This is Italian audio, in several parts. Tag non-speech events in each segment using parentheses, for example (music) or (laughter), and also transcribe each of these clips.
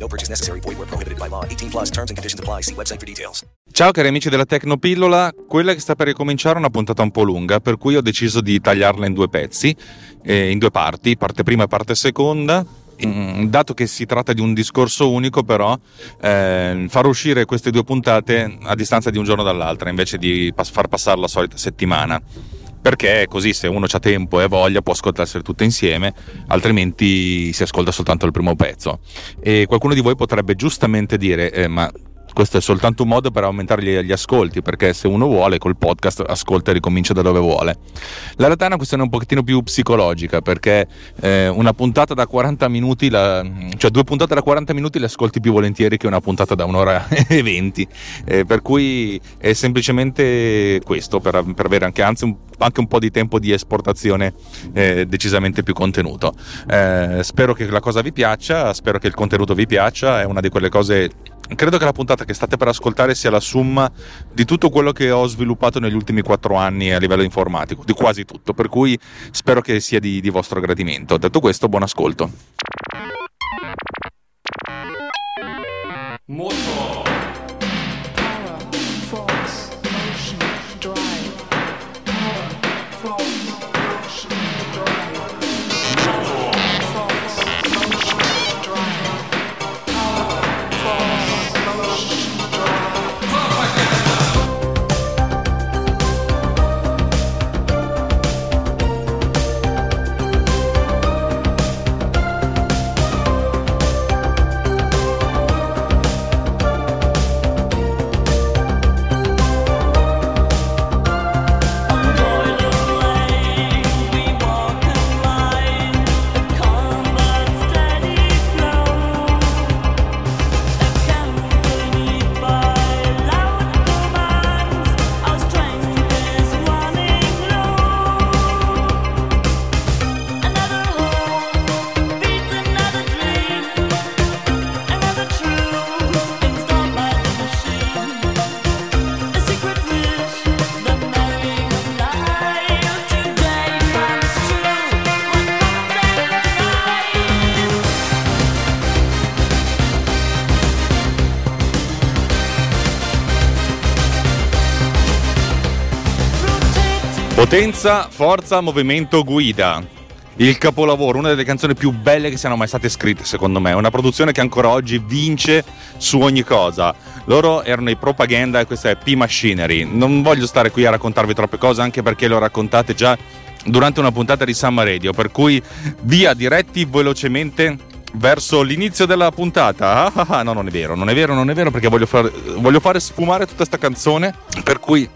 No purchase necessary. Void where prohibited by law. 18 plus terms and conditions apply. See website for details. Ciao cari amici della Tecnopillola, quella che sta per ricominciare è una puntata un po' lunga, per cui ho deciso di tagliarla in due pezzi, eh, in due parti, parte prima e parte seconda. Mm, dato che si tratta di un discorso unico, però, eh, far uscire queste due puntate a distanza di un giorno dall'altra, invece di pas- far passare la solita settimana. Perché così se uno ha tempo e voglia può ascoltarsele tutte insieme, altrimenti si ascolta soltanto il primo pezzo. E qualcuno di voi potrebbe giustamente dire: eh, Ma questo è soltanto un modo per aumentare gli, gli, ascolti, perché se uno vuole col podcast ascolta e ricomincia da dove vuole. La realtà è una questione un pochettino più psicologica, perché eh, una puntata da 40 minuti, la, cioè due puntate da 40 minuti le ascolti più volentieri che una puntata da un'ora (laughs) e 20. Eh, per cui è semplicemente questo, per, per avere anche, anzi, un, anche, un, po' di tempo di esportazione eh, decisamente più contenuto. Eh, spero che la cosa vi piaccia, spero che il contenuto vi piaccia, è una di quelle cose credo che la puntata che state per ascoltare sia la summa di tutto quello che ho sviluppato negli ultimi quattro anni a livello informatico, di quasi tutto, per cui spero che sia di, di vostro gradimento. Detto questo, buon ascolto. Motor. Potenza, forza, movimento, guida. Il capolavoro, una delle canzoni più belle che siano mai state scritte, secondo me. Una produzione che ancora oggi vince su ogni cosa. Loro erano i propaganda e questa è P-Machinery. Non voglio stare qui a raccontarvi troppe cose, anche perché le ho raccontate già durante una puntata di Summer Radio. Per cui via diretti velocemente verso l'inizio della puntata. Ah, ah, ah, no, non è vero, non è vero, non è vero, perché voglio, far, voglio fare sfumare tutta questa canzone. Per cui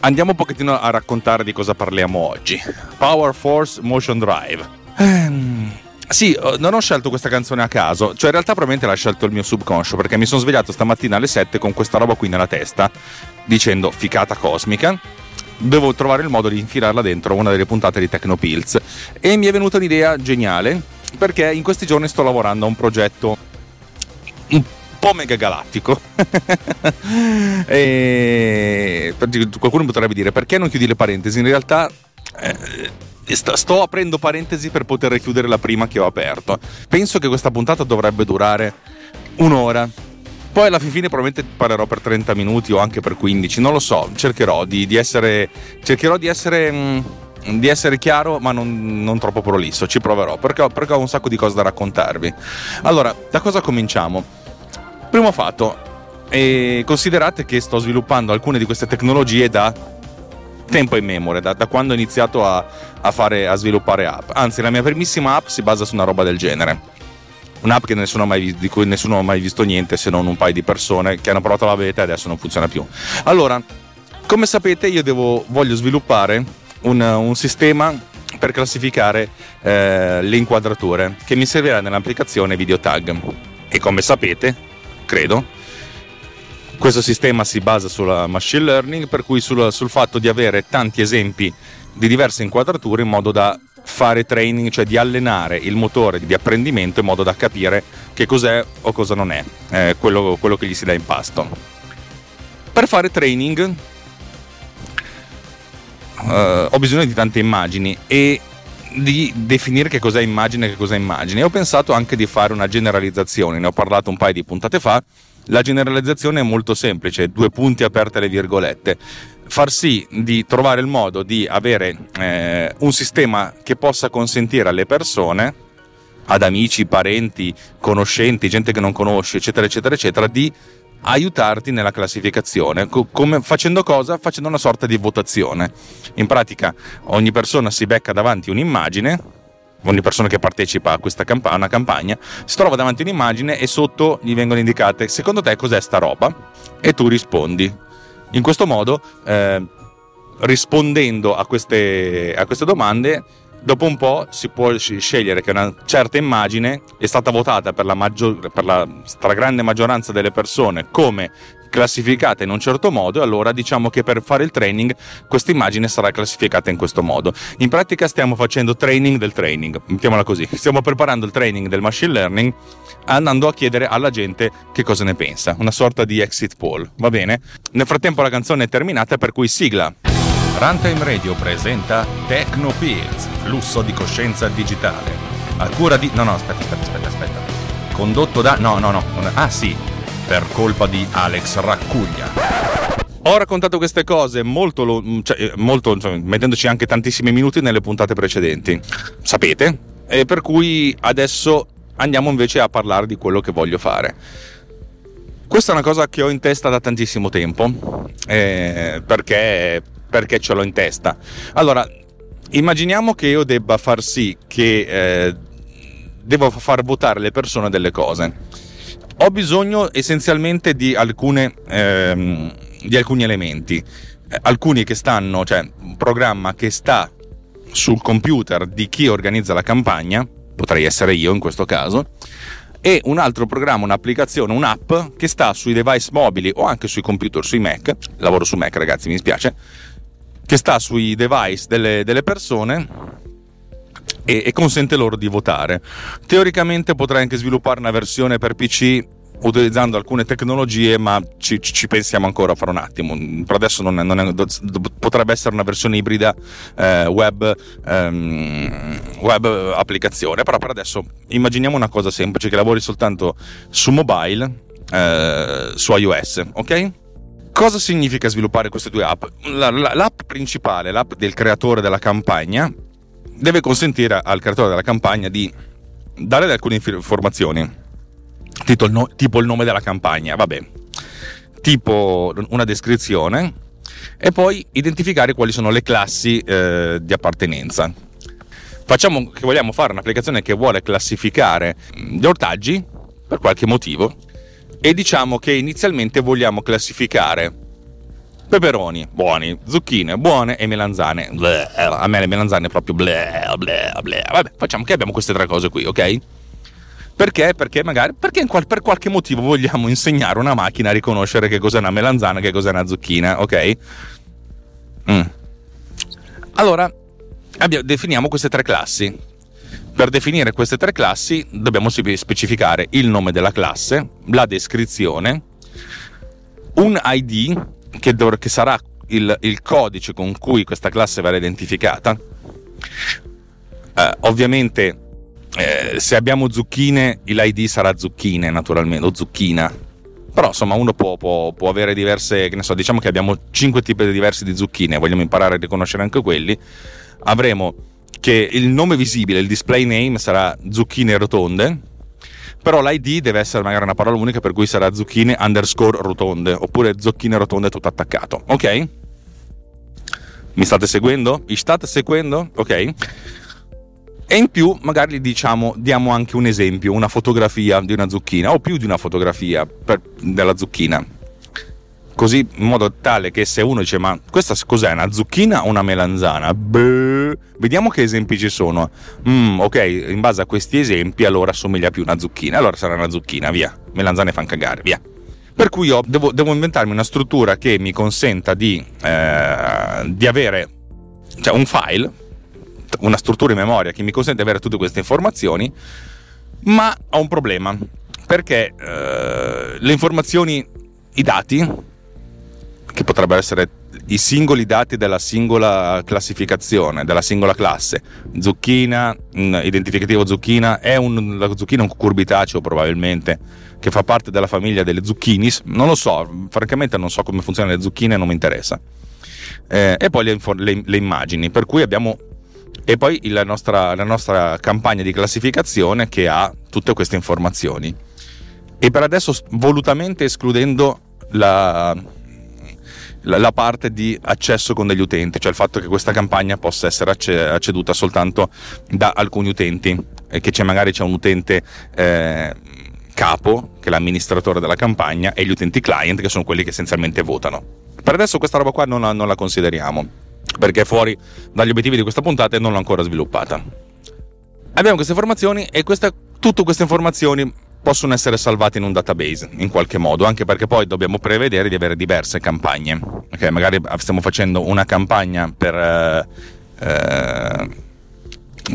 andiamo un pochettino a raccontare di cosa parliamo oggi. Power Force Motion Drive. Ehm, sì, eh, non ho scelto questa canzone a caso, cioè in realtà probabilmente l'ha scelto il mio subconscio perché mi sono svegliato stamattina alle 7 con questa roba qui nella testa dicendo ficata cosmica. Devo trovare il modo di infilarla dentro una delle puntate di Tecnopills e mi è venuta un'idea geniale perché in questi giorni sto lavorando a un progetto po' megagalattico. (laughs) e qualcuno potrebbe dire perché non chiudi le parentesi? In realtà eh, sto aprendo parentesi per poter chiudere la prima che ho aperto. Penso che questa puntata dovrebbe durare un'ora. Poi alla fine probabilmente parlerò per 30 minuti o anche per 15, non lo so, cercherò di, di essere... Cercherò di essere mh, di essere chiaro ma non, non, troppo prolisso, ci proverò perché, perché ho un sacco di cose da raccontarvi. Allora, da cosa cominciamo? Primo fatto, eh, considerate che sto sviluppando alcune di queste tecnologie da tempo in memoria, da, da quando ho iniziato a, a, fare, a sviluppare app. Anzi, la mia primissima app si basa su una roba del genere. Un'app mai, di cui nessuno ha mai visto niente se non un paio di persone che hanno provato la beta e adesso non funziona più. Allora, come sapete, io devo, voglio sviluppare un, un sistema per classificare eh, le inquadrature che mi servirà nell'applicazione VideoTag. E come sapete, credo, Questo sistema si basa sulla machine learning, per cui sul, sul fatto di avere tanti esempi di diverse inquadrature in modo da fare training, cioè di allenare il motore di apprendimento in modo da capire che cos'è o cosa non è eh, quello, quello che gli si dà in pasto. Per fare training Uh, ho bisogno di tante immagini e di definire che cos'è immagine e che cos'è immagine. E ho pensato anche di fare una generalizzazione, ne ho parlato un paio di puntate fa. La generalizzazione è molto semplice, due punti aperte le virgolette. Far sì di trovare il modo di avere eh, un sistema che possa consentire alle persone, ad amici, parenti, conoscenti, gente che non conosce, eccetera, eccetera, eccetera, di aiutarti nella classificazione. Come, facendo cosa? Facendo una sorta di votazione. In pratica ogni persona si becca davanti un'immagine, ogni persona che partecipa a questa camp- una campagna si trova davanti un'immagine e sotto gli vengono indicate secondo te cos'è sta roba e tu rispondi. In questo modo, eh, rispondendo a queste, a queste domande, dopo un po' si può scegliere che una certa immagine è stata votata per la, maggior, per la stragrande maggioranza delle persone come classificata in un certo modo, allora diciamo che per fare il training questa immagine sarà classificata in questo modo. In pratica stiamo facendo training del training, mettiamola così, stiamo preparando il training del machine learning andando a chiedere alla gente che cosa ne pensa, una sorta di exit poll, va bene? Nel frattempo la canzone è terminata per cui sigla. Runtime Radio presenta Techno Pills, flusso di coscienza digitale. A cura di... No, no, aspetta, aspetta, aspetta, aspetta. Condotto da... No, no, no. Ah, sì. Per colpa di Alex Raccuglia. Ho raccontato queste cose molto, cioè, eh, molto cioè, mettendoci anche tantissimi minuti nelle puntate precedenti. Sapete? E per cui adesso andiamo invece a parlare di quello che voglio fare. Questa è una cosa che ho in testa da tantissimo tempo, eh, perché perché ce l'ho in testa. Allora, immaginiamo che io debba far sì che eh, devo far votare le persone delle cose. Ho bisogno essenzialmente di, alcune, ehm, di alcuni elementi, eh, alcuni che stanno, cioè un programma che sta sul computer di chi organizza la campagna, potrei essere io in questo caso, e un altro programma, un'applicazione, un'app che sta sui device mobili o anche sui computer, sui Mac, lavoro su Mac ragazzi mi spiace, che sta sui device delle, delle persone e, e, consente loro di votare. Teoricamente potrei anche sviluppare una versione per PC utilizzando alcune tecnologie, ma ci, ci pensiamo ancora fra un attimo. Per adesso non è, non è, potrebbe essere una versione ibrida eh, web, ehm, web applicazione, però per adesso immaginiamo una cosa semplice che lavori soltanto su mobile, eh, su iOS, ok? Cosa significa sviluppare queste due app? La, la, l'app principale, l'app del creatore della campagna, deve consentire al creatore della campagna di dare alcune informazioni, tipo il, no, tipo il nome della campagna, vabbè, tipo una descrizione e poi identificare quali sono le classi eh, di appartenenza. Facciamo che vogliamo fare un'applicazione che vuole classificare gli ortaggi per qualche motivo e diciamo che inizialmente vogliamo classificare peperoni buoni, zucchine buone e melanzane. Bleh, a me le melanzane proprio bleh, bleh, bleh. Vabbè, facciamo che abbiamo queste tre cose qui, ok? Perché? Perché magari perché qual, per qualche motivo vogliamo insegnare a una macchina a riconoscere che cos'è una melanzana e che cos'è una zucchina, ok? Mm. Allora, abbiamo, definiamo queste tre classi. Per definire queste tre classi dobbiamo specificare il nome della classe, la descrizione, un ID che, dov- che sarà il, il, codice con cui questa classe verrà identificata. Eh, ovviamente eh, se abbiamo zucchine l'ID sarà zucchine naturalmente, o zucchina. Però insomma uno può, può, può avere diverse, che ne so, diciamo che abbiamo 5 tipi diversi di zucchine, vogliamo imparare a riconoscere anche quelli. Avremo che il nome visibile, il display name sarà zucchine rotonde, però l'ID deve essere magari una parola unica per cui sarà zucchine underscore rotonde, oppure zucchine rotonde tutto attaccato, ok? Mi state seguendo? Mi state seguendo? Ok? E in più magari diciamo, diamo anche un esempio, una fotografia di una zucchina, o più di una fotografia per, della zucchina così in modo tale che se uno dice ma questa cos'è una zucchina o una melanzana? Beh, vediamo che esempi ci sono. Mm, ok, in base a questi esempi allora assomiglia più una zucchina, allora sarà una zucchina, via. Melanzane fanno cagare, via. Per cui io devo, devo inventarmi una struttura che mi consenta di, eh, di avere cioè un file, una struttura in memoria che mi consente di avere tutte queste informazioni, ma ho un problema perché eh, le informazioni, i dati, che potrebbero essere i singoli dati della singola classificazione, della singola classe, zucchina, identificativo zucchina, è un, la zucchina è un cucurbitaceo probabilmente, che fa parte della famiglia delle zucchini, non lo so, francamente non so come funzionano le zucchine, non mi interessa. Eh, e poi le, le, le, immagini, per cui abbiamo... E poi la nostra, la nostra campagna di classificazione che ha tutte queste informazioni. E per adesso volutamente escludendo la, la, parte di accesso con degli utenti, cioè il fatto che questa campagna possa essere acceduta soltanto da alcuni utenti e che c'è magari c'è un utente eh, capo, che è l'amministratore della campagna, e gli utenti client, che sono quelli che essenzialmente votano. Per adesso questa roba qua non la, non la consideriamo, perché è fuori dagli obiettivi di questa puntata e non l'ho ancora sviluppata. Abbiamo queste informazioni e questa, tutte queste informazioni possono essere salvate in un database in qualche modo, anche perché poi dobbiamo prevedere di avere diverse campagne. Ok, magari stiamo facendo una campagna per, eh, eh,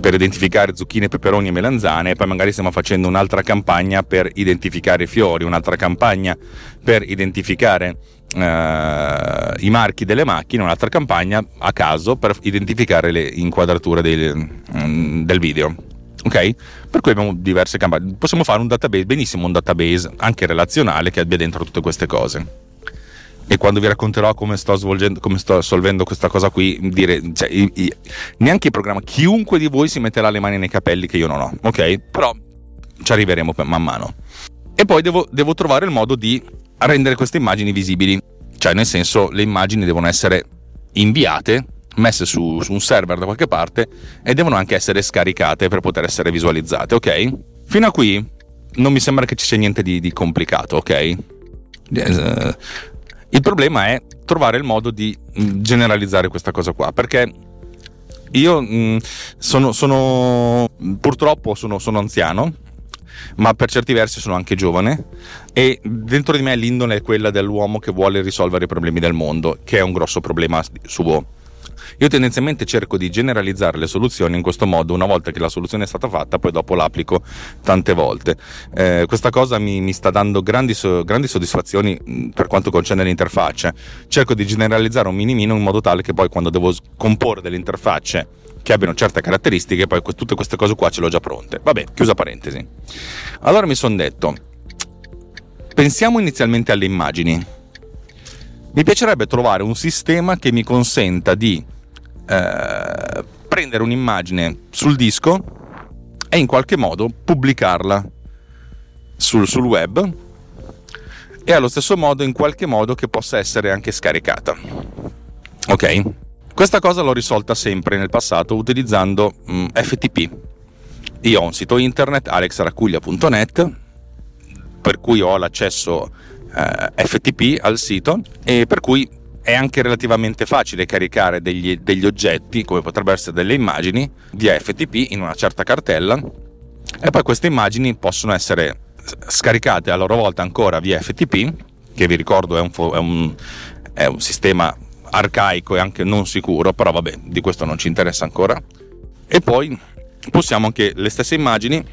per identificare zucchine, peperoni e melanzane, e poi magari stiamo facendo un'altra campagna per identificare fiori, un'altra campagna per identificare eh, i marchi delle macchine, un'altra campagna a caso per identificare le inquadrature del, mm, del video ok? Per cui abbiamo diverse campagne. Possiamo fare un database, benissimo un database anche relazionale che abbia dentro tutte queste cose. E quando vi racconterò come sto, svolgendo, come sto solvendo questa cosa qui, dire, cioè, i, i, neanche il programma, chiunque di voi si metterà le mani nei capelli che io non ho, ok? Però ci arriveremo man mano. E poi devo, devo trovare il modo di rendere queste immagini visibili, cioè nel senso le immagini devono essere inviate messe su, su, un server da qualche parte e devono anche essere scaricate per poter essere visualizzate, ok? Fino a qui non mi sembra che ci sia niente di, di complicato, ok? Eh, il problema è trovare il modo di mm, generalizzare questa cosa qua, perché io mm, sono, sono, purtroppo sono, sono anziano, ma per certi versi sono anche giovane e dentro di me l'indole è quella dell'uomo che vuole risolvere i problemi del mondo, che è un grosso problema suo io tendenzialmente cerco di generalizzare le soluzioni in questo modo, una volta che la soluzione è stata fatta, poi dopo l'applico tante volte. Eh, questa cosa mi, mi, sta dando grandi, grandi soddisfazioni per quanto concerne le interfacce. Cerco di generalizzare un minimino in modo tale che poi quando devo comporre delle interfacce che abbiano certe caratteristiche, poi tutte queste cose qua ce le ho già pronte. Vabbè, chiusa parentesi. Allora mi sono detto, pensiamo inizialmente alle immagini. Mi piacerebbe trovare un sistema che mi consenta di eh, prendere un'immagine sul disco e in qualche modo pubblicarla sul, sul web e allo stesso modo in qualche modo che possa essere anche scaricata. Ok? Questa cosa l'ho risolta sempre nel passato utilizzando mh, mm, FTP. Io ho un sito internet alexaracuglia.net per cui ho l'accesso eh, FTP al sito e per cui è anche relativamente facile caricare degli, degli oggetti, come potrebbero essere delle immagini, via FTP in una certa cartella e poi queste immagini possono essere scaricate a loro volta ancora via FTP, che vi ricordo è un, è un, è un sistema arcaico e anche non sicuro, però vabbè, di questo non ci interessa ancora. E poi possiamo anche le stesse immagini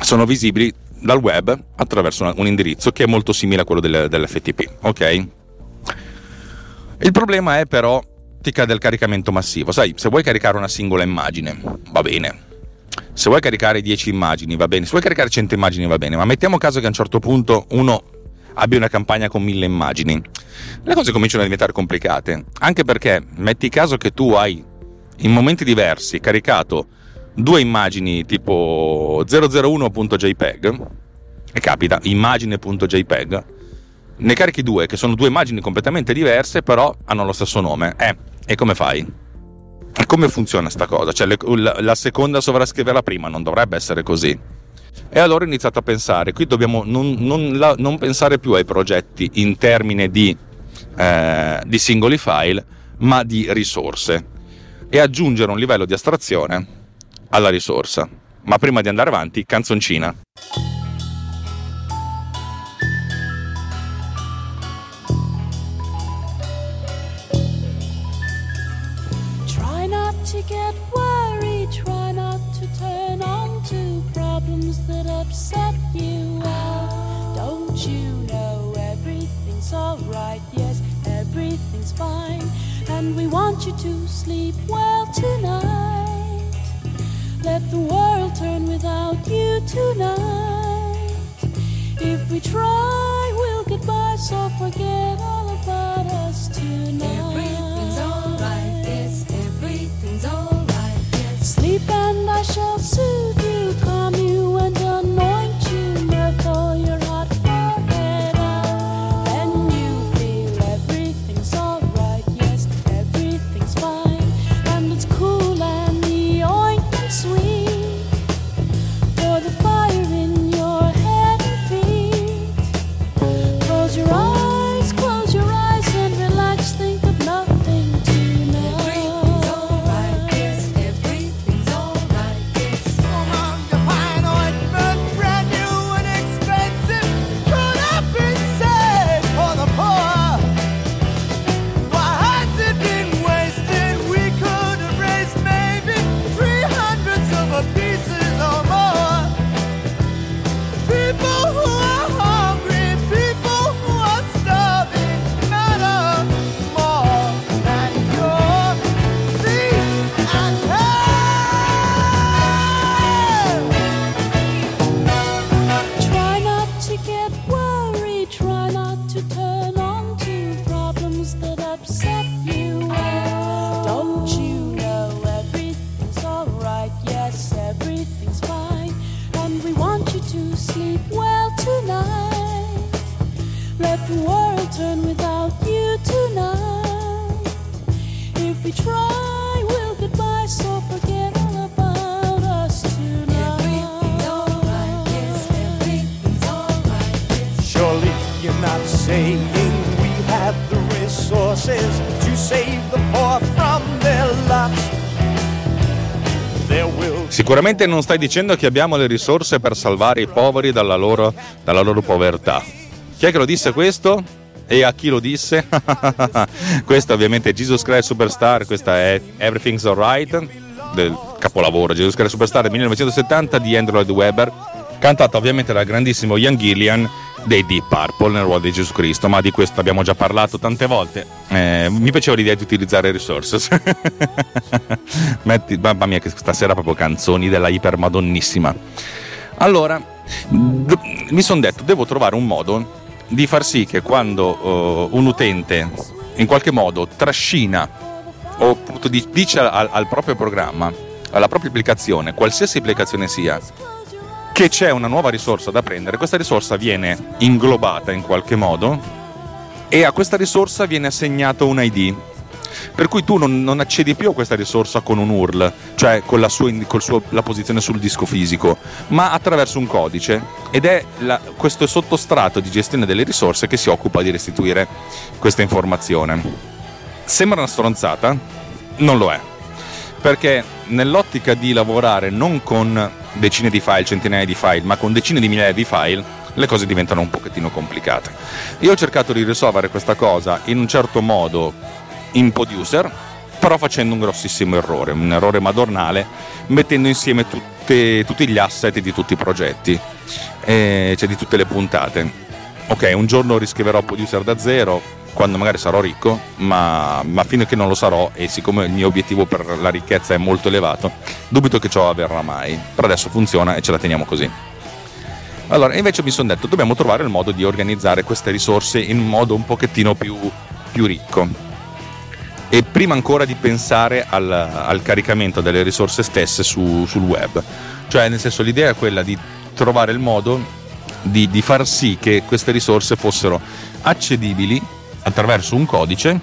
sono visibili dal web attraverso un indirizzo che è molto simile a quello del, dell'FTP, ok? Il problema è però ti cade il caricamento massivo. Sai, se vuoi caricare una singola immagine, va bene. Se vuoi caricare 10 immagini, va bene. Se vuoi caricare 100 immagini, va bene. Ma mettiamo caso che a un certo punto uno abbia una campagna con 1000 immagini. Le cose cominciano a diventare complicate. Anche perché metti caso che tu hai in momenti diversi caricato due immagini tipo 001.jpg e capita immagine.jpg ne carichi due, che sono due immagini completamente diverse, però hanno lo stesso nome. Eh, e come fai? Come funziona sta cosa? Cioè, le, la, la, seconda sovrascrive la prima, non dovrebbe essere così. E allora ho iniziato a pensare, qui dobbiamo non, non, la, non pensare più ai progetti in termini di, eh, di singoli file, ma di risorse e aggiungere un livello di astrazione alla risorsa. Ma prima di andare avanti, canzoncina. Everything's fine. And we want you to sleep well tonight. Let the world turn without you tonight. If we try, we'll get by, so forget all about us tonight. Everything's alright, yes, everything's alright, yes. Sleep and I shall soothe you, calm you and resources to save the poor from their lot. Sicuramente non stai dicendo che abbiamo le risorse per salvare i poveri dalla loro, dalla loro povertà. Chi è che lo disse questo? E a chi lo disse? (laughs) Questa ovviamente è Jesus Christ Superstar, questa è Everything's Alright, del capolavoro Jesus Christ Superstar del 1970 di Andrew Lloyd Webber, cantata ovviamente dal grandissimo Ian Gillian dei Deep Purple nel ruolo di Gesù Cristo, ma di questo abbiamo già parlato tante volte. Eh, mi piaceva l'idea di utilizzare resources. (laughs) Metti, mamma mia, che stasera proprio canzoni della ipermadonnissima. Allora, d- mi sono detto, devo trovare un modo di far sì che quando eh, un utente in qualche modo trascina o appunto di- dice al, al proprio programma, alla propria applicazione, qualsiasi applicazione sia, che c'è una nuova risorsa da prendere, questa risorsa viene inglobata in qualche modo e a questa risorsa viene assegnato un ID. Per cui tu non, non accedi più a questa risorsa con un URL, cioè con, la, sua, col suo- la posizione sul disco fisico, ma attraverso un codice. Ed è la- questo sottostrato di gestione delle risorse che si occupa di restituire questa informazione. Sembra una stronzata? Non lo è perché nell'ottica di lavorare non con decine di file, centinaia di file, ma con decine di migliaia di file, le cose diventano un pochettino complicate. Io ho cercato di risolvere questa cosa in un certo modo in Producer, però facendo un grossissimo errore, un errore madornale, mettendo insieme tutte- tutti gli asset di tutti i progetti, eh, cioè di tutte le puntate. Ok, un giorno riscriverò Producer da zero, quando magari sarò ricco, ma, ma fino a che non lo sarò e siccome il mio obiettivo per la ricchezza è molto elevato, dubito che ciò avverrà mai. Per adesso funziona e ce la teniamo così. Allora, invece mi sono detto, dobbiamo trovare il modo di organizzare queste risorse in un modo un pochettino più, più ricco. E prima ancora di pensare al, al caricamento delle risorse stesse su- sul web. Cioè, nel senso, l'idea è quella di trovare il modo di, di far sì che queste risorse fossero accedibili attraverso un codice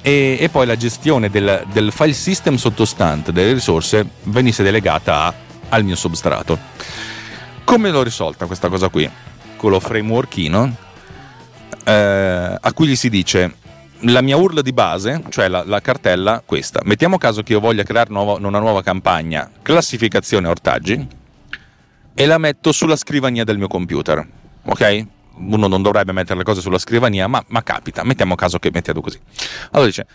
e, e poi la gestione del, del file system sottostante delle risorse venisse delegata a- al mio substrato. Come l'ho risolta questa cosa qui? Con lo frameworkino eh, a cui gli si dice la mia URL di base, cioè la, la cartella questa. Mettiamo caso che io voglia creare nuovo- una nuova campagna classificazione ortaggi e la metto sulla scrivania del mio computer. Ok? Uno non dovrebbe mettere le cose sulla scrivania, ma, ma capita. Mettiamo caso che mettiamo così. Allora dice: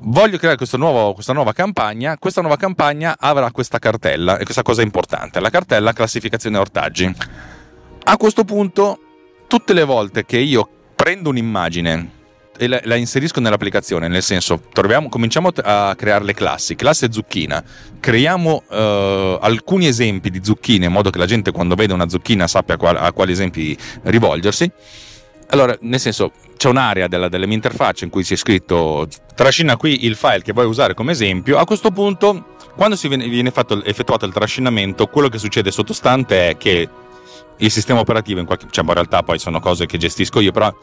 voglio creare nuovo- questa nuova campagna, questa nuova campagna avrà questa cartella, e questa cosa è importante, la cartella classificazione ortaggi. A questo punto, tutte le volte che io prendo un'immagine e la, la inserisco nell'applicazione, nel senso, troviamo, cominciamo a creare le classi, classe zucchina, creiamo eh, alcuni esempi di zucchine in modo che la gente quando vede una zucchina sappia a, qual- a quali esempi rivolgersi. Allora, nel senso, c'è un'area della, delle mie interfacce in cui c'è scritto trascina qui il file che vuoi usare come esempio. A questo punto, quando si viene, viene fatto, effettuato il trascinamento, quello che succede sottostante è che il sistema operativo, in qualche, cioè in realtà poi sono cose che gestisco io, però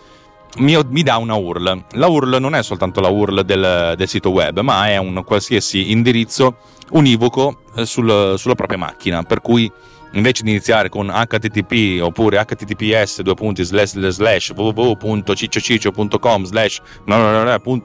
mi, mi dà una URL. La URL non è soltanto la URL del, del sito web, ma è un qualsiasi indirizzo univoco eh, sul- sulla propria macchina, per cui invece di iniziare con http oppure https due punti slash slash slash www.cicciociccio.com slash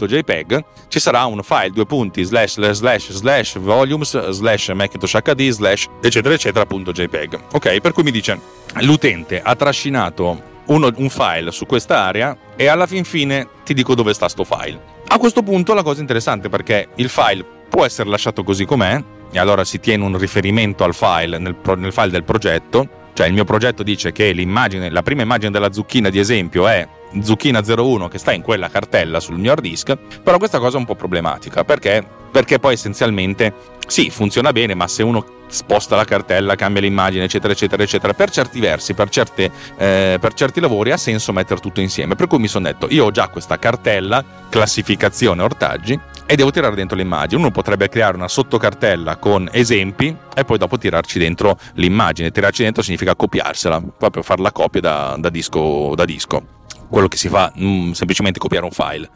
jpeg ci sarà un file due punti slash slash slash volumes slash macintosh hd slash eccetera eccetera punto jpeg. Ok? Per cui mi dice l'utente ha trascinato uno- un file su questa area e alla fin fine ti dico dove sta sto file. A questo punto la cosa interessante perché il file può essere lasciato così com'è e allora si tiene un riferimento al file nel, pro- nel file del progetto. Cioè il mio progetto dice che l'immagine, la prima immagine della zucchina di esempio è zucchina 01 che sta in quella cartella sul mio hard disk, però questa cosa è un po' problematica perché, perché poi essenzialmente sì, funziona bene, ma se uno sposta la cartella, cambia l'immagine, eccetera, eccetera, eccetera, per certi versi, per, certe, eh, per certi lavori ha senso mettere tutto insieme. Per cui mi sono detto, io ho già questa cartella, classificazione ortaggi, e devo tirare dentro l'immagine. Uno potrebbe creare una sottocartella con esempi e poi dopo tirarci dentro l'immagine. Tirarci dentro significa copiarsela, proprio fare la copia da, da disco, da disco. Quello che si fa, mm, semplicemente copiare un file.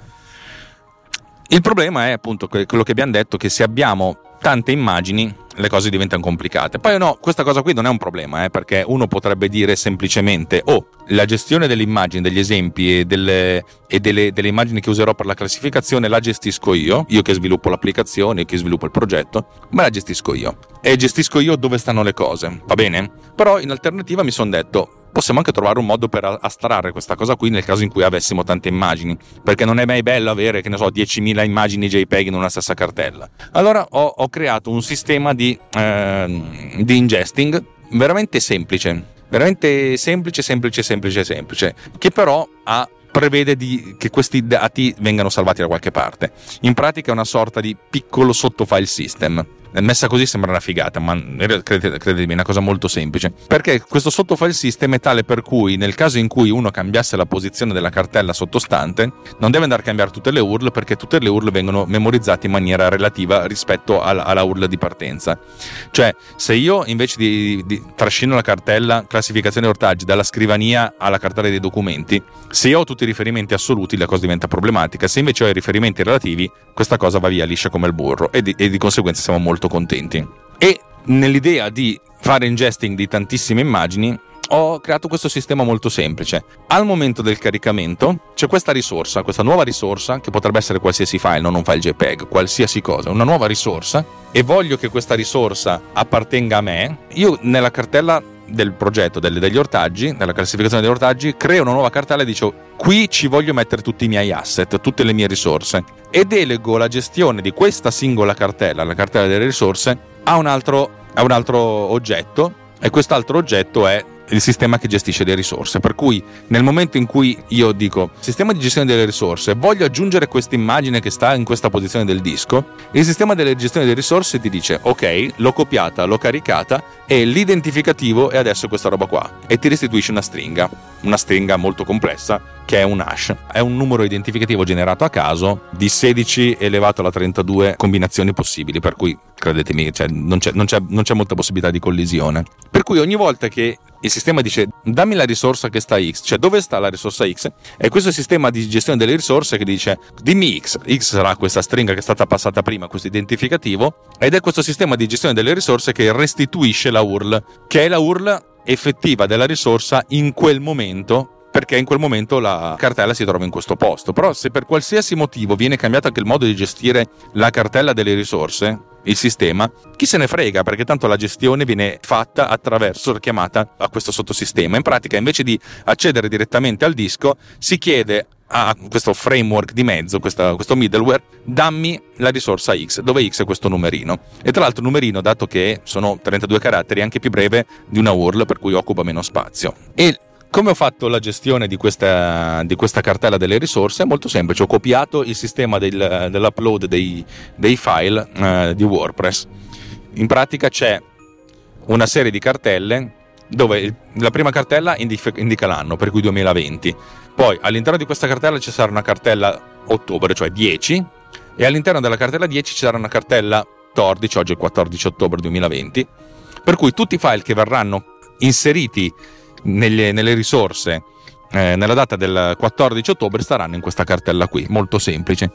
Il problema è appunto que- quello che abbiamo detto, che se abbiamo tante immagini le cose diventano complicate. Poi no, questa cosa qui non è un problema, eh, perché uno potrebbe dire semplicemente, oh, la gestione delle immagini, degli esempi e, delle, e delle, delle immagini che userò per la classificazione la gestisco io, io che sviluppo l'applicazione, io che sviluppo il progetto, ma la gestisco io. E gestisco io dove stanno le cose, va bene? Però in alternativa mi sono detto, possiamo anche trovare un modo per astrarre questa cosa qui nel caso in cui avessimo tante immagini, perché non è mai bello avere, che ne so, 10.000 immagini JPEG in una stessa cartella. Allora ho, ho creato un sistema di, ehm, di ingesting veramente semplice, veramente semplice, semplice, semplice, semplice, che però ha prevede di- che questi dati vengano salvati da qualche parte. In pratica è una sorta di piccolo sottofile system. Messa così sembra una figata, ma credetemi è una cosa molto semplice. Perché questo sottofile system è tale per cui nel caso in cui uno cambiasse la posizione della cartella sottostante, non deve andare a cambiare tutte le URL perché tutte le URL vengono memorizzate in maniera relativa rispetto alla, alla URL di partenza. Cioè, se io invece di, di trascino la cartella classificazione ortaggi dalla scrivania alla cartella dei documenti, se io ho tutti i riferimenti assoluti la cosa diventa problematica, se invece ho i riferimenti relativi questa cosa va via liscia come il burro e di, e di conseguenza siamo molto contenti. E nell'idea di fare ingesting di tantissime immagini ho creato questo sistema molto semplice. Al momento del caricamento c'è questa risorsa, questa nuova risorsa, che potrebbe essere qualsiasi file, non un file JPEG, qualsiasi cosa, una nuova risorsa, e voglio che questa risorsa appartenga a me. Io nella cartella del progetto delle- degli ortaggi, nella classificazione degli ortaggi, creo una nuova cartella e dico qui ci voglio mettere tutti i miei asset, tutte le mie risorse. E delego la gestione di questa singola cartella, la cartella delle risorse, a un altro, a un altro oggetto. E quest'altro oggetto è il sistema che gestisce le risorse. Per cui nel momento in cui io dico sistema di gestione delle risorse, voglio aggiungere questa immagine che sta in questa posizione del disco, il sistema delle gestione delle risorse ti dice ok, l'ho copiata, l'ho caricata e l'identificativo è adesso questa roba qua e ti restituisce una stringa, una stringa molto complessa che è un hash, è un numero identificativo generato a caso di 16 elevato alla 32 combinazioni possibili, per cui credetemi, cioè, non, c'è, non c'è- non c'è molta possibilità di collisione. Per cui ogni volta che il sistema dice dammi la risorsa che sta X, cioè dove sta la risorsa X, è questo sistema di gestione delle risorse che dice dimmi X, X sarà questa stringa che è stata passata prima, questo identificativo, ed è questo sistema di gestione delle risorse che restituisce la URL, che è la URL effettiva della risorsa in quel momento perché in quel momento la cartella si trova in questo posto. Però se per qualsiasi motivo viene cambiato anche il modo di gestire la cartella delle risorse, il sistema, chi se ne frega perché tanto la gestione viene fatta attraverso la chiamata a questo sottosistema. In pratica invece di accedere direttamente al disco si chiede a questo framework di mezzo, questa- questo middleware, dammi la risorsa X, dove X è questo numerino. E tra l'altro il numerino, dato che sono 32 caratteri, è anche più breve di una URL, per cui occupa meno spazio. E come ho fatto la gestione di questa, di questa cartella delle risorse? È molto semplice, ho copiato il sistema del- dell'upload dei, dei file eh, di WordPress. In pratica c'è una serie di cartelle dove la prima cartella indica l'anno, per cui 2020. Poi all'interno di questa cartella ci sarà una cartella ottobre, cioè 10, e all'interno della cartella 10 ci sarà una cartella 14, oggi è il 14 ottobre 2020, per cui tutti i file che verranno inseriti negli- nelle risorse eh, nella data del 14 ottobre staranno in questa cartella qui, molto semplice.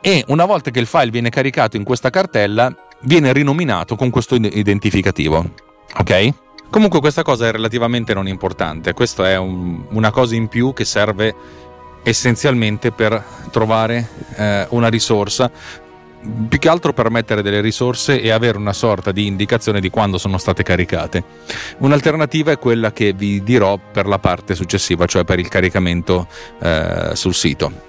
E una volta che il file viene caricato in questa cartella, viene rinominato con questo id- identificativo. Ok? Comunque questa cosa è relativamente non importante, questa è un- una cosa in più che serve essenzialmente per trovare eh, una risorsa più che altro per mettere delle risorse e avere una sorta di indicazione di quando sono state caricate. Un'alternativa è quella che vi dirò per la parte successiva, cioè per il caricamento eh, sul sito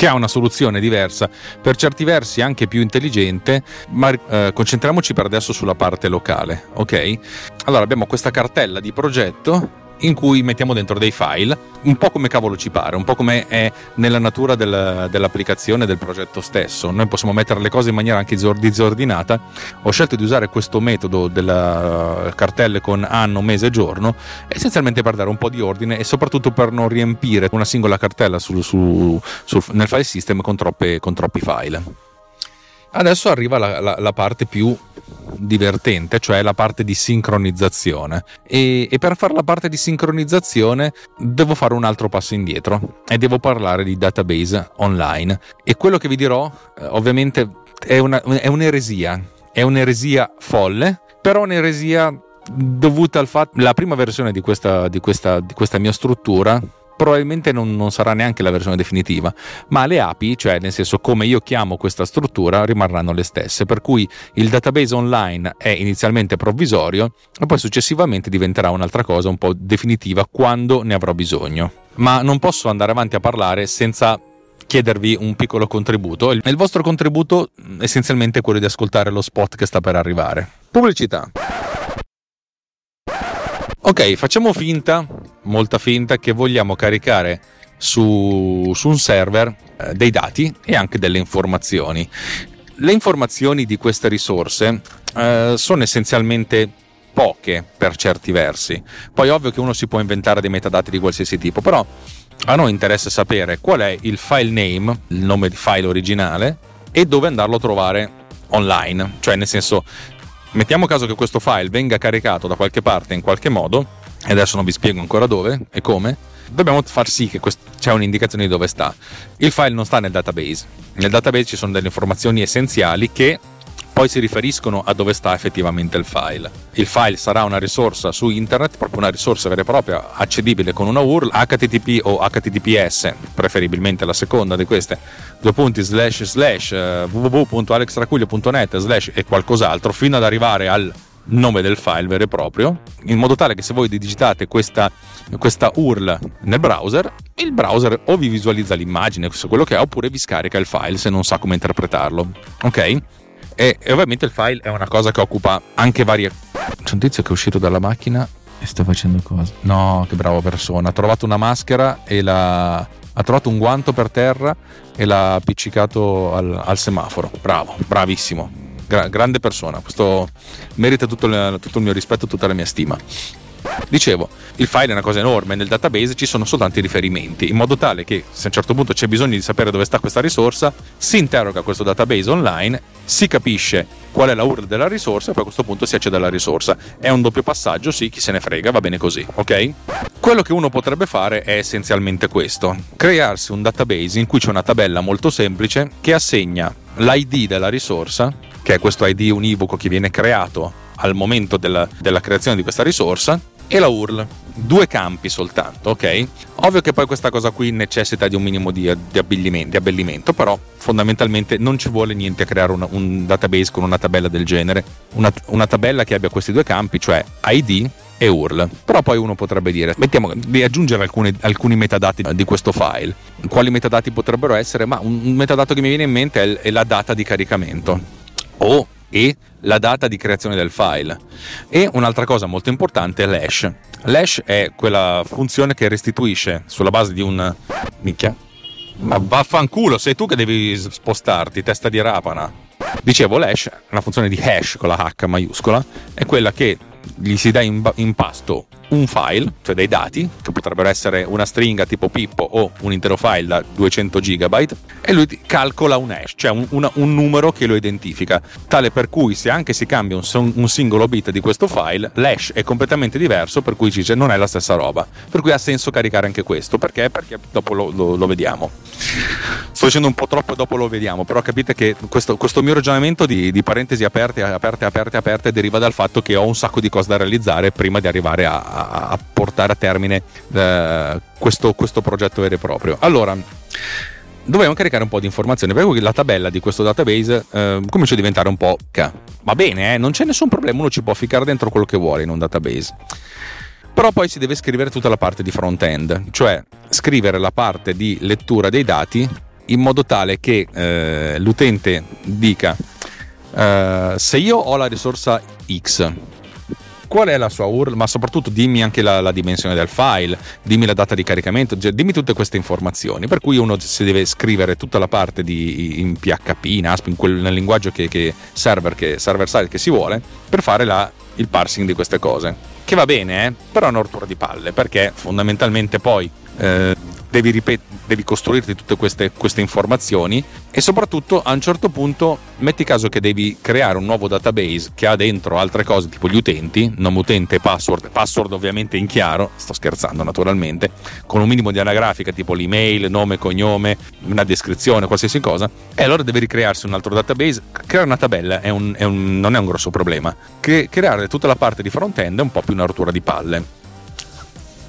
che ha una soluzione diversa, per certi versi anche più intelligente, ma eh, concentriamoci per adesso sulla parte locale, ok? Allora abbiamo questa cartella di progetto in cui mettiamo dentro dei file, un po' come cavolo ci pare, un po' come è nella natura del- dell'applicazione del progetto stesso. Noi possiamo mettere le cose in maniera anche disor- disordinata. Ho scelto di usare questo metodo delle cartelle con anno, mese e giorno, essenzialmente per dare un po' di ordine e soprattutto per non riempire una singola cartella sul- su- sul- nel file system con, troppe- con troppi file. Adesso arriva la, la- la parte più divertente, cioè la parte di sincronizzazione. E, e per fare la parte di sincronizzazione devo fare un altro passo indietro e devo parlare di database online. E quello che vi dirò, eh, ovviamente, è, una- è un'eresia. È un'eresia folle, però un'eresia dovuta al fatto la prima versione di questa, di questa- di questa mia struttura probabilmente non, non sarà neanche la versione definitiva, ma le API, cioè nel senso come io chiamo questa struttura, rimarranno le stesse, per cui il database online è inizialmente provvisorio e poi successivamente diventerà un'altra cosa un po' definitiva quando ne avrò bisogno. Ma non posso andare avanti a parlare senza chiedervi un piccolo contributo. Il vostro contributo essenzialmente è quello di ascoltare lo spot che sta per arrivare. Pubblicità. Ok, facciamo finta, molta finta, che vogliamo caricare su, su un server eh, dei dati e anche delle informazioni. Le informazioni di queste risorse eh, sono essenzialmente poche per certi versi. Poi ovvio che uno si può inventare dei metadati di qualsiasi tipo, però a noi interessa sapere qual è il file name, il nome di file originale e dove andarlo a trovare online, cioè nel senso mettiamo caso che questo file venga caricato da qualche parte in qualche modo, e adesso non vi spiego ancora dove e come, dobbiamo far sì che quest- c'è un'indicazione di dove sta. Il file non sta nel database, nel database ci sono delle informazioni essenziali che poi si riferiscono a dove sta effettivamente il file. Il file sarà una risorsa su internet, proprio una risorsa vera e propria, accedibile con una URL, HTTP o HTTPS, preferibilmente la seconda di queste, due punti slash slash eh, www.alextracuglio.net slash e qualcos'altro, fino ad arrivare al nome del file vero e proprio, in modo tale che se voi digitate questa, questa URL nel browser, il browser o vi visualizza l'immagine, quello che è, oppure vi scarica il file se non sa come interpretarlo. Ok? E, e ovviamente il file è una cosa che occupa anche varie. C'è un tizio che è uscito dalla macchina e sta facendo cosa? No, che brava persona. Ha trovato una maschera e l'ha. Ha trovato un guanto per terra e l'ha appiccicato al, al semaforo. Bravo, bravissimo. Gra- grande persona. Questo merita tutto il, tutto il mio rispetto tutta la mia stima. Dicevo, il file è una cosa enorme, nel database ci sono soltanto i riferimenti, in modo tale che se a un certo punto c'è bisogno di sapere dove sta questa risorsa, si interroga questo database online, si capisce qual è la URL della risorsa e poi a questo punto si accede alla risorsa. È un doppio passaggio, sì, chi se ne frega, va bene così, ok? Quello che uno potrebbe fare è essenzialmente questo, crearsi un database in cui c'è una tabella molto semplice che assegna l'ID della risorsa, che è questo ID univoco che viene creato al momento della, della creazione di questa risorsa, e la URL. Due campi soltanto, ok? Ovvio che poi questa cosa qui necessita di un minimo di, di abbellimento, di abbellimento, però fondamentalmente non ci vuole niente a creare una- un database con una tabella del genere. Una, una tabella che abbia questi due campi, cioè ID e URL. Però poi uno potrebbe dire, mettiamo di aggiungere alcuni, alcuni metadati di questo file. Quali metadati potrebbero essere? Ma un, un metadato che mi viene in mente è, è la data di caricamento o e la data di creazione del file. E un'altra cosa molto importante è l'hash. L'hash è quella funzione che restituisce sulla base di un... Minchia. Ma vaffanculo, sei tu che devi spostarti, testa di rapana. Dicevo, l'hash, una funzione di hash con la H maiuscola, è quella che gli si dà in, ba- in pasto un file, cioè dei dati, che potrebbero essere una stringa tipo Pippo o un intero file da 200 GB, e lui calcola un hash, cioè un, una- un numero che lo identifica, tale per cui se anche si cambia un, un singolo bit di questo file, l'hash è completamente diverso, per cui dice non è la stessa roba. Per cui ha senso caricare anche questo, perché? Perché dopo lo, lo- lo vediamo. Sto dicendo un po' troppo e dopo lo vediamo, però capite che questo, questo mio ragionamento di, di parentesi aperte, aperte, aperte, aperte deriva dal fatto che ho un sacco di cose da realizzare prima di arrivare a, a- portare a termine eh, questo, questo progetto vero e proprio. Allora, dovevamo caricare un po' di informazioni perché la tabella di questo database eh, comincia a diventare un po' ca. Va bene, eh, non c'è nessun problema, uno ci può ficcare dentro quello che vuole in un database. Però poi si deve scrivere tutta la parte di front-end, cioè scrivere la parte di lettura dei dati in modo tale che eh, l'utente dica eh, se io ho la risorsa X, qual è la sua URL, ma soprattutto dimmi anche la, la dimensione del file, dimmi la data di caricamento, cioè, dimmi tutte queste informazioni. Per cui uno si deve scrivere tutta la parte di, in PHP, in ASP, in quel, nel linguaggio che, che server, che server side che si vuole, per fare la- il parsing di queste cose. Che va bene, eh? però è una rottura di palle, perché fondamentalmente poi eh, devi, ripet- devi costruirti tutte queste, queste informazioni e soprattutto a un certo punto metti caso che devi creare un nuovo database che ha dentro altre cose tipo gli utenti, nome utente password, password ovviamente in chiaro, sto scherzando naturalmente, con un minimo di anagrafica tipo l'email, nome, cognome, una descrizione, qualsiasi cosa, e allora devi ricrearsi un altro database. Creare una tabella è un- è un- non è un grosso problema. Cre- creare tutta la parte di front-end è un po' più una rottura di palle.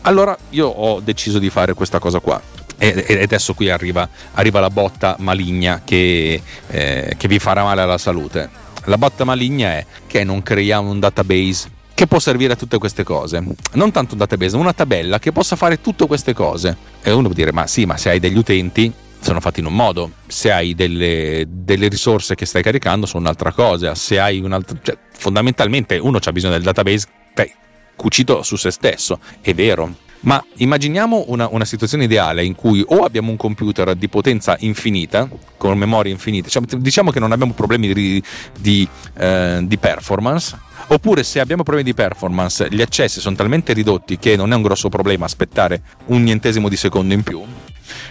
Allora io ho deciso di fare questa cosa qua. E adesso qui arriva, arriva la botta maligna che, eh, che vi farà male alla salute. La botta maligna è che non creiamo un database che può servire a tutte queste cose. Non tanto un database, ma una tabella che possa fare tutte queste cose. E uno può dire, ma sì, ma se hai degli utenti sono fatti in un modo, se hai delle, delle risorse che stai caricando sono un'altra cosa, se hai un'altra... Cioè, fondamentalmente uno ha bisogno del database beh, cucito su se stesso, è vero. Ma immaginiamo una, una situazione ideale in cui o abbiamo un computer di potenza infinita, con memoria infinita, cioè, diciamo che non abbiamo problemi di, di, eh, di performance, oppure se abbiamo problemi di performance, gli accessi sono talmente ridotti che non è un grosso problema aspettare un nientesimo di secondo in più,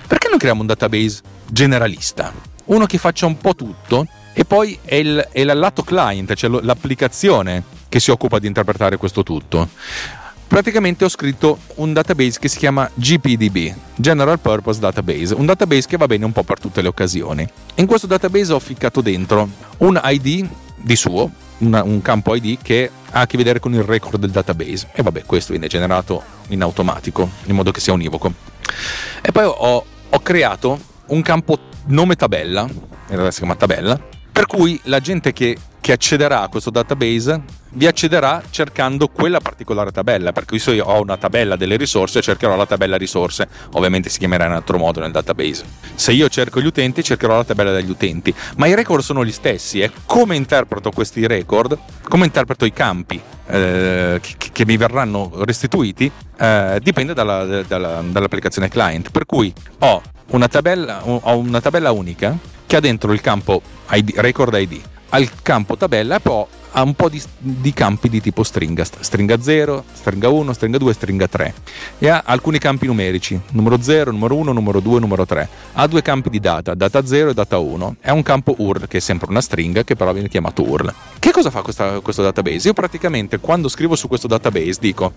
perché non creiamo un database generalista? Uno che faccia un po' tutto e poi è il, è lato client, cioè l'applicazione che si occupa di interpretare questo tutto. Praticamente ho scritto un database che si chiama GPDB, General Purpose Database, un database che va bene un po' per tutte le occasioni. In questo database ho ficcato dentro un ID di suo, una- un campo ID che ha a che vedere con il record del database. E vabbè, questo viene generato in automatico, in modo che sia univoco. E poi ho, ho creato un campo nome tabella, in realtà si chiama tabella, per cui la gente che, che accederà a questo database vi accederà cercando quella particolare tabella, per cui se io ho una tabella delle risorse cercherò la tabella risorse, ovviamente si chiamerà in altro modo nel database. Se io cerco gli utenti cercherò la tabella degli utenti, ma i record sono gli stessi e come interpreto questi record, come interpreto i campi eh, che, che mi verranno restituiti, eh, dipende dalla- dalla- dall'applicazione client, per cui ho una tabella, ho una tabella unica che ha dentro il campo ID, record ID, al campo tabella e poi ha un po' di, di campi di tipo stringa, st- stringa 0, stringa 1, stringa 2, stringa 3 e ha alcuni campi numerici, numero 0, numero 1, numero 2, numero 3. Ha due campi di data, data 0 e data 1. È un campo URL che è sempre una stringa che però viene chiamato URL. Che cosa fa questa- questo database? Io praticamente quando scrivo su questo database dico,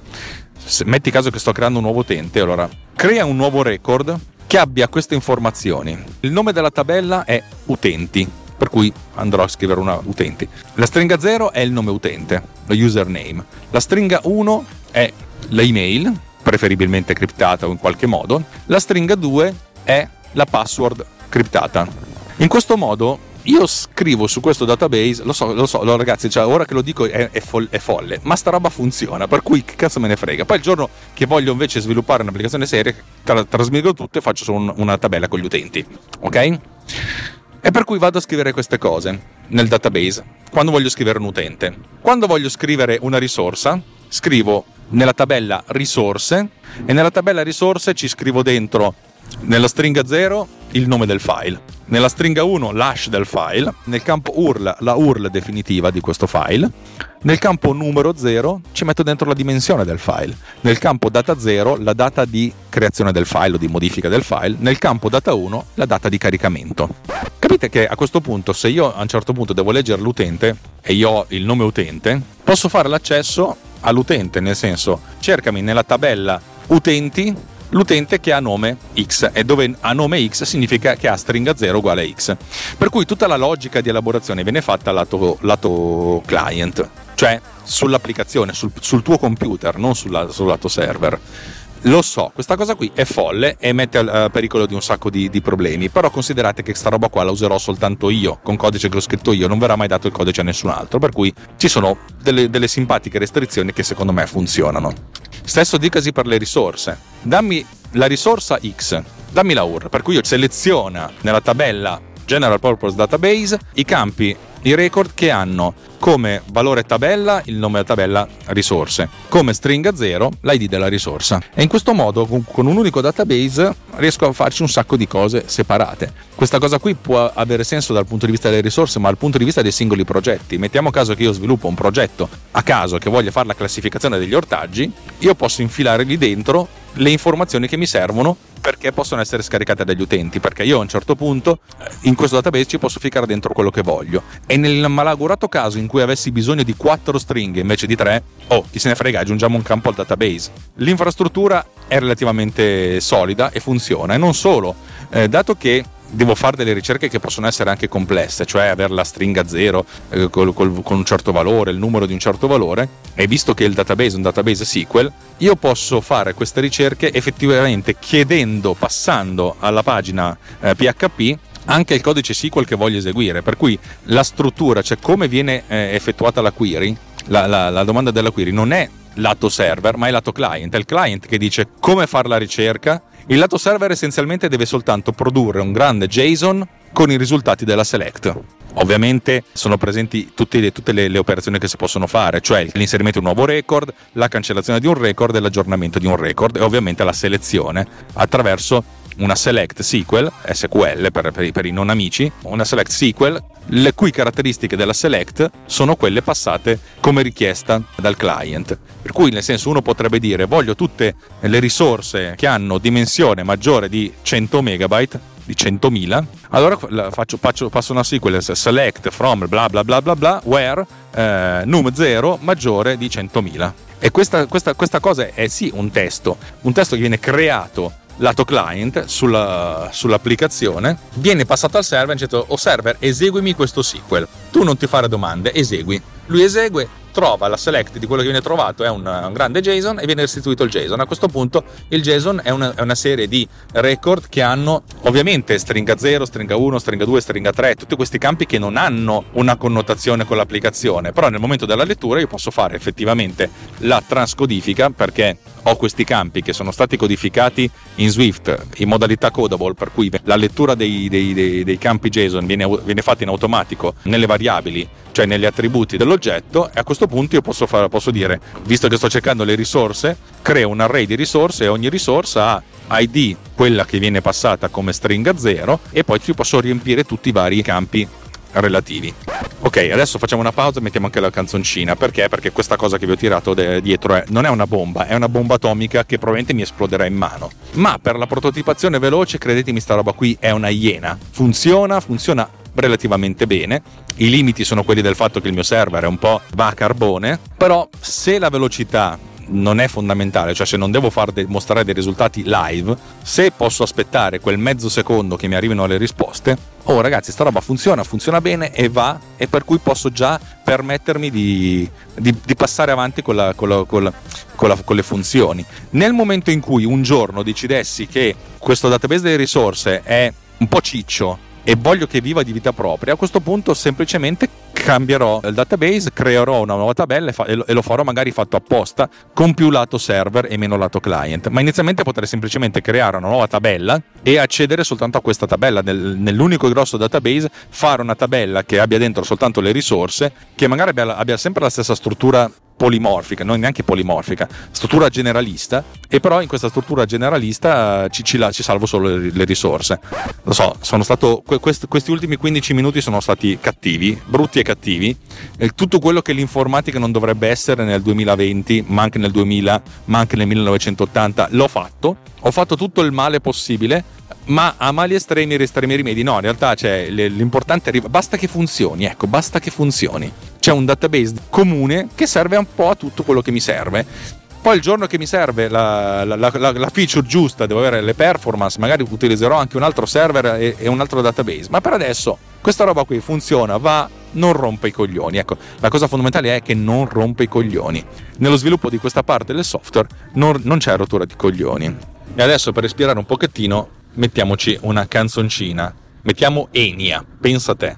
se- metti caso che sto creando un nuovo utente, allora crea un nuovo record che abbia queste informazioni. Il nome della tabella è utenti, per cui andrò a scrivere una utenti. La stringa 0 è il nome utente, lo username. La stringa 1 è l'email, preferibilmente criptata o in qualche modo, la stringa 2 è la password criptata. In questo modo io scrivo su questo database, lo so, lo so, lo, ragazzi, cioè, ora che lo dico è, è, fol- è folle, ma sta roba funziona, per cui che cazzo me ne frega. Poi il giorno che voglio invece sviluppare un'applicazione seria, tra- trasmigo tutto e faccio solo un- una tabella con gli utenti, ok? E per cui vado a scrivere queste cose nel database quando voglio scrivere un utente. Quando voglio scrivere una risorsa, scrivo nella tabella risorse e nella tabella risorse ci scrivo dentro nella stringa 0 il nome del file, nella stringa 1 l'hash del file, nel campo URL la URL definitiva di questo file, nel campo numero 0 ci metto dentro la dimensione del file, nel campo data 0 la data di creazione del file o di modifica del file, nel campo data 1 la data di caricamento. Capite che a questo punto se io a un certo punto devo leggere l'utente e io ho il nome utente, posso fare l'accesso all'utente, nel senso cercami nella tabella utenti l'utente che ha nome X e dove ha nome X significa che ha stringa 0 uguale a X. Per cui tutta la logica di elaborazione viene fatta lato, lato client, cioè sull'applicazione, sul, sul tuo computer, non sulla, sul lato server. Lo so, questa cosa qui è folle e mette a pericolo di un sacco di, di, problemi, però considerate che sta roba qua la userò soltanto io, con codice che ho scritto io, non verrà mai dato il codice a nessun altro, per cui ci sono delle, delle simpatiche restrizioni che secondo me funzionano. Stesso dicasi per le risorse. Dammi la risorsa X, dammi la URL, per cui io seleziona nella tabella General Purpose Database i campi, i record che hanno come valore tabella il nome della tabella risorse, come stringa 0 l'ID della risorsa. E in questo modo, con un unico database, riesco a farci un sacco di cose separate. Questa cosa qui può avere senso dal punto di vista delle risorse, ma dal punto di vista dei singoli progetti. Mettiamo caso che io sviluppo un progetto a caso che voglia fare la classificazione degli ortaggi, io posso infilare lì dentro le informazioni che mi servono perché possono essere scaricate dagli utenti, perché io a un certo punto in questo database ci posso ficcare dentro quello che voglio. E nel malaugurato caso in cui avessi bisogno di quattro stringhe invece di tre, oh, chi se ne frega, aggiungiamo un campo al database. L'infrastruttura è relativamente solida e funziona. E non solo, eh, dato che devo fare delle ricerche che possono essere anche complesse, cioè avere la stringa 0 eh, col, col, con un certo valore, il numero di un certo valore, e visto che il database è un database SQL, io posso fare queste ricerche effettivamente chiedendo, passando alla pagina eh, PHP, anche il codice SQL che voglio eseguire, per cui la struttura, cioè come viene eh, effettuata la query, la, la, la domanda della query non è lato server, ma è lato client. È il client che dice come fare la ricerca. Il lato server essenzialmente deve soltanto produrre un grande JSON con i risultati della select. Ovviamente sono presenti tutte, tutte le, le, operazioni che si possono fare, cioè l'inserimento di un nuovo record, la cancellazione di un record e l'aggiornamento di un record e ovviamente la selezione attraverso una select SQL, SQL per, per, per, i non amici, una select SQL, le cui caratteristiche della select sono quelle passate come richiesta dal client. Per cui nel senso uno potrebbe dire voglio tutte le risorse che hanno dimensione maggiore di 100 megabyte di 100.000 allora faccio, faccio, passo una SQL select from bla bla bla bla bla where eh, num 0 maggiore di 100.000 e questa, questa, questa cosa è sì un testo un testo che viene creato lato client sulla, sull'applicazione, viene passato al server e dice oh server eseguimi questo SQL, tu non ti fare domande, esegui. Lui esegue, trova la select di quello che viene trovato, è un, un grande JSON e viene restituito il JSON. A questo punto il JSON è una, è una, serie di record che hanno ovviamente stringa 0, stringa 1, stringa 2, stringa 3, tutti questi campi che non hanno una connotazione con l'applicazione, però nel momento della lettura io posso fare effettivamente la transcodifica perché ho questi campi che sono stati codificati in Swift in modalità codable, per cui la lettura dei, dei, dei, dei campi JSON viene, viene, fatta in automatico nelle variabili, cioè negli attributi dell'oggetto, e a questo punto io posso, fare, posso dire, visto che sto cercando le risorse, creo un array di risorse e ogni risorsa ha ID, quella che viene passata come stringa 0, e poi ci posso riempire tutti i vari campi relativi. Ok, adesso facciamo una pausa e mettiamo anche la canzoncina. Perché? Perché questa cosa che vi ho tirato de- dietro è, non è una bomba, è una bomba atomica che probabilmente mi esploderà in mano. Ma per la prototipazione veloce, credetemi, sta roba qui è una iena. Funziona, funziona relativamente bene. I limiti sono quelli del fatto che il mio server è un po' va a carbone, però se la velocità non è fondamentale, cioè se non devo far de- mostrare dei risultati live, se posso aspettare quel mezzo secondo che mi arrivino le risposte, oh ragazzi, sta roba funziona, funziona bene e va, e per cui posso già permettermi di, di- di passare avanti con, la- con la- con la- con con le funzioni. Nel momento in cui un giorno decidessi che questo database delle risorse è un po' ciccio e voglio che viva di vita propria, a questo punto semplicemente cambierò il database, creerò una nuova tabella e, fa- e lo, farò magari fatto apposta con più lato server e meno lato client. Ma inizialmente potrei semplicemente creare una nuova tabella e accedere soltanto a questa tabella. Nel- nell'unico grosso database fare una tabella che abbia dentro soltanto le risorse, che magari abbia, abbia sempre la stessa struttura polimorfica, non neanche polimorfica, struttura generalista, e però in questa struttura generalista eh, ci, ci la- ci salvo solo le, le risorse. Lo so, sono stato, que- quest- questi ultimi 15 minuti sono stati cattivi, brutti e cattivi, e tutto quello che l'informatica non dovrebbe essere nel 2020, ma anche nel 2000, ma anche nel 1980, l'ho fatto, ho fatto tutto il male possibile, ma a mali estremi estremi rimedi no in realtà cioè, l'importante è arri- basta che funzioni ecco basta che funzioni. C'è un database comune che serve un po' a tutto quello che mi serve poi il giorno che mi serve la, la- la- la- feature giusta, devo avere le performance, magari utilizzerò anche un altro server e, e un altro database. Ma per adesso questa roba qui funziona, va, non rompe i coglioni. Ecco, la cosa fondamentale è che non rompe i coglioni. Nello sviluppo di questa parte del software non, non c'è rottura di coglioni. E adesso per respirare un pochettino mettiamoci una canzoncina. Mettiamo Enia, pensa a te.